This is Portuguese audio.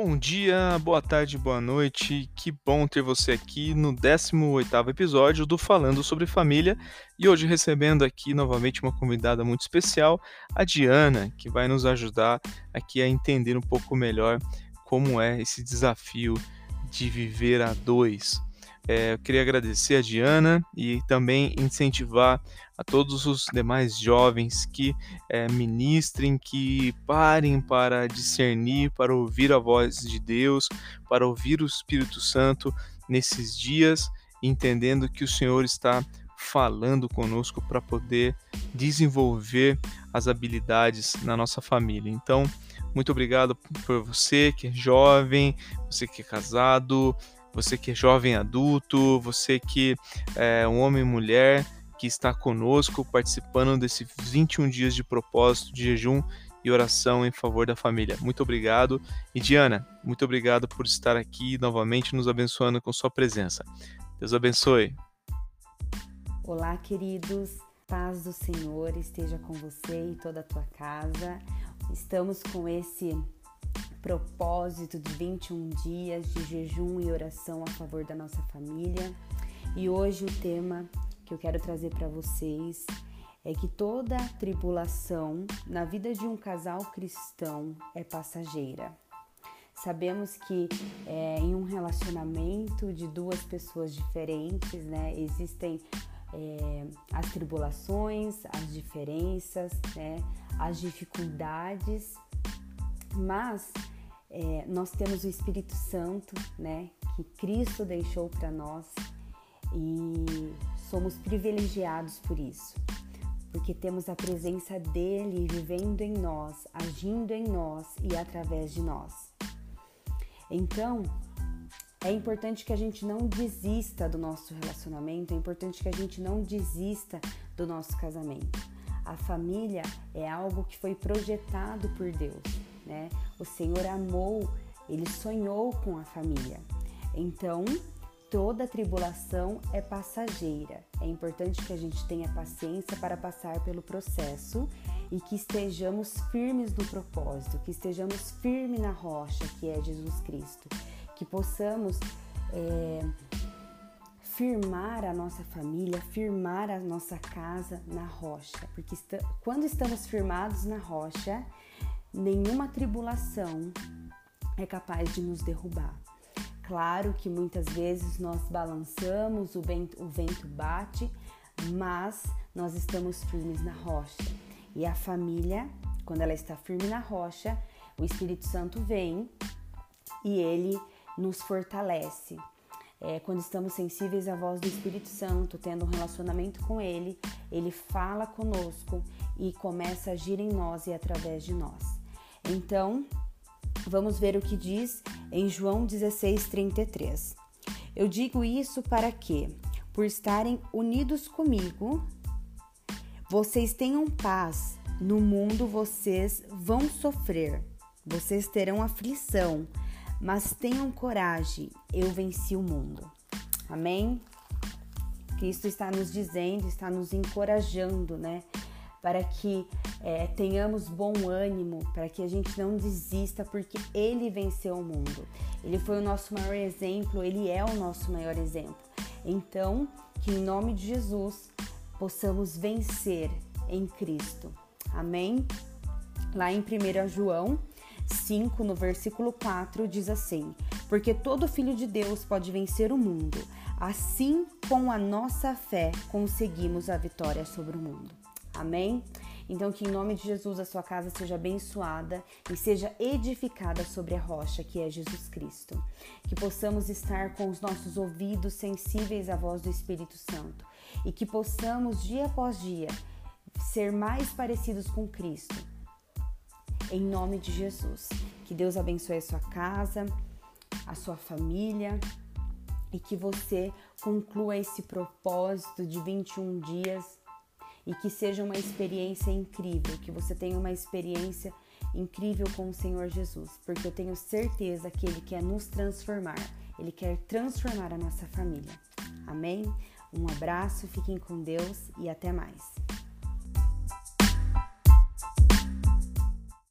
Bom dia, boa tarde, boa noite. Que bom ter você aqui no 18º episódio do Falando sobre Família e hoje recebendo aqui novamente uma convidada muito especial, a Diana, que vai nos ajudar aqui a entender um pouco melhor como é esse desafio de viver a dois. É, eu queria agradecer a Diana e também incentivar a todos os demais jovens que é, ministrem, que parem para discernir, para ouvir a voz de Deus, para ouvir o Espírito Santo nesses dias, entendendo que o Senhor está falando conosco para poder desenvolver as habilidades na nossa família. Então, muito obrigado por você que é jovem, você que é casado, você que é jovem adulto, você que é um homem e mulher que está conosco participando desses 21 dias de propósito de jejum e oração em favor da família. Muito obrigado. E Diana, muito obrigado por estar aqui novamente nos abençoando com sua presença. Deus abençoe. Olá, queridos. Paz do Senhor esteja com você e toda a tua casa. Estamos com esse propósito de 21 dias de jejum e oração a favor da nossa família. E hoje o tema que eu quero trazer para vocês é que toda tribulação na vida de um casal cristão é passageira. Sabemos que é, em um relacionamento de duas pessoas diferentes, né, existem é, as tribulações, as diferenças, né, as dificuldades, mas é, nós temos o Espírito Santo, né, que Cristo deixou para nós e somos privilegiados por isso, porque temos a presença dele vivendo em nós, agindo em nós e através de nós. Então, é importante que a gente não desista do nosso relacionamento, é importante que a gente não desista do nosso casamento. A família é algo que foi projetado por Deus, né? O Senhor amou, ele sonhou com a família. Então, toda tribulação é passageira. É importante que a gente tenha paciência para passar pelo processo e que estejamos firmes no propósito, que estejamos firmes na rocha que é Jesus Cristo, que possamos é, firmar a nossa família, firmar a nossa casa na rocha, porque quando estamos firmados na rocha, nenhuma tribulação é capaz de nos derrubar. Claro que muitas vezes nós balançamos, o vento, o vento bate, mas nós estamos firmes na rocha. E a família, quando ela está firme na rocha, o Espírito Santo vem e ele nos fortalece. É, quando estamos sensíveis à voz do Espírito Santo, tendo um relacionamento com Ele, Ele fala conosco e começa a agir em nós e através de nós. Então, Vamos ver o que diz em João 16:33. Eu digo isso para que, por estarem unidos comigo, vocês tenham paz. No mundo vocês vão sofrer, vocês terão aflição, mas tenham coragem, eu venci o mundo. Amém? Cristo está nos dizendo, está nos encorajando, né? Para que é, tenhamos bom ânimo, para que a gente não desista, porque Ele venceu o mundo. Ele foi o nosso maior exemplo, Ele é o nosso maior exemplo. Então, que em nome de Jesus possamos vencer em Cristo. Amém? Lá em 1 João 5, no versículo 4, diz assim: Porque todo filho de Deus pode vencer o mundo, assim com a nossa fé conseguimos a vitória sobre o mundo. Amém? Então, que em nome de Jesus a sua casa seja abençoada e seja edificada sobre a rocha que é Jesus Cristo. Que possamos estar com os nossos ouvidos sensíveis à voz do Espírito Santo e que possamos, dia após dia, ser mais parecidos com Cristo. Em nome de Jesus. Que Deus abençoe a sua casa, a sua família e que você conclua esse propósito de 21 dias e que seja uma experiência incrível, que você tenha uma experiência incrível com o Senhor Jesus, porque eu tenho certeza que Ele quer nos transformar, Ele quer transformar a nossa família. Amém? Um abraço, fiquem com Deus e até mais.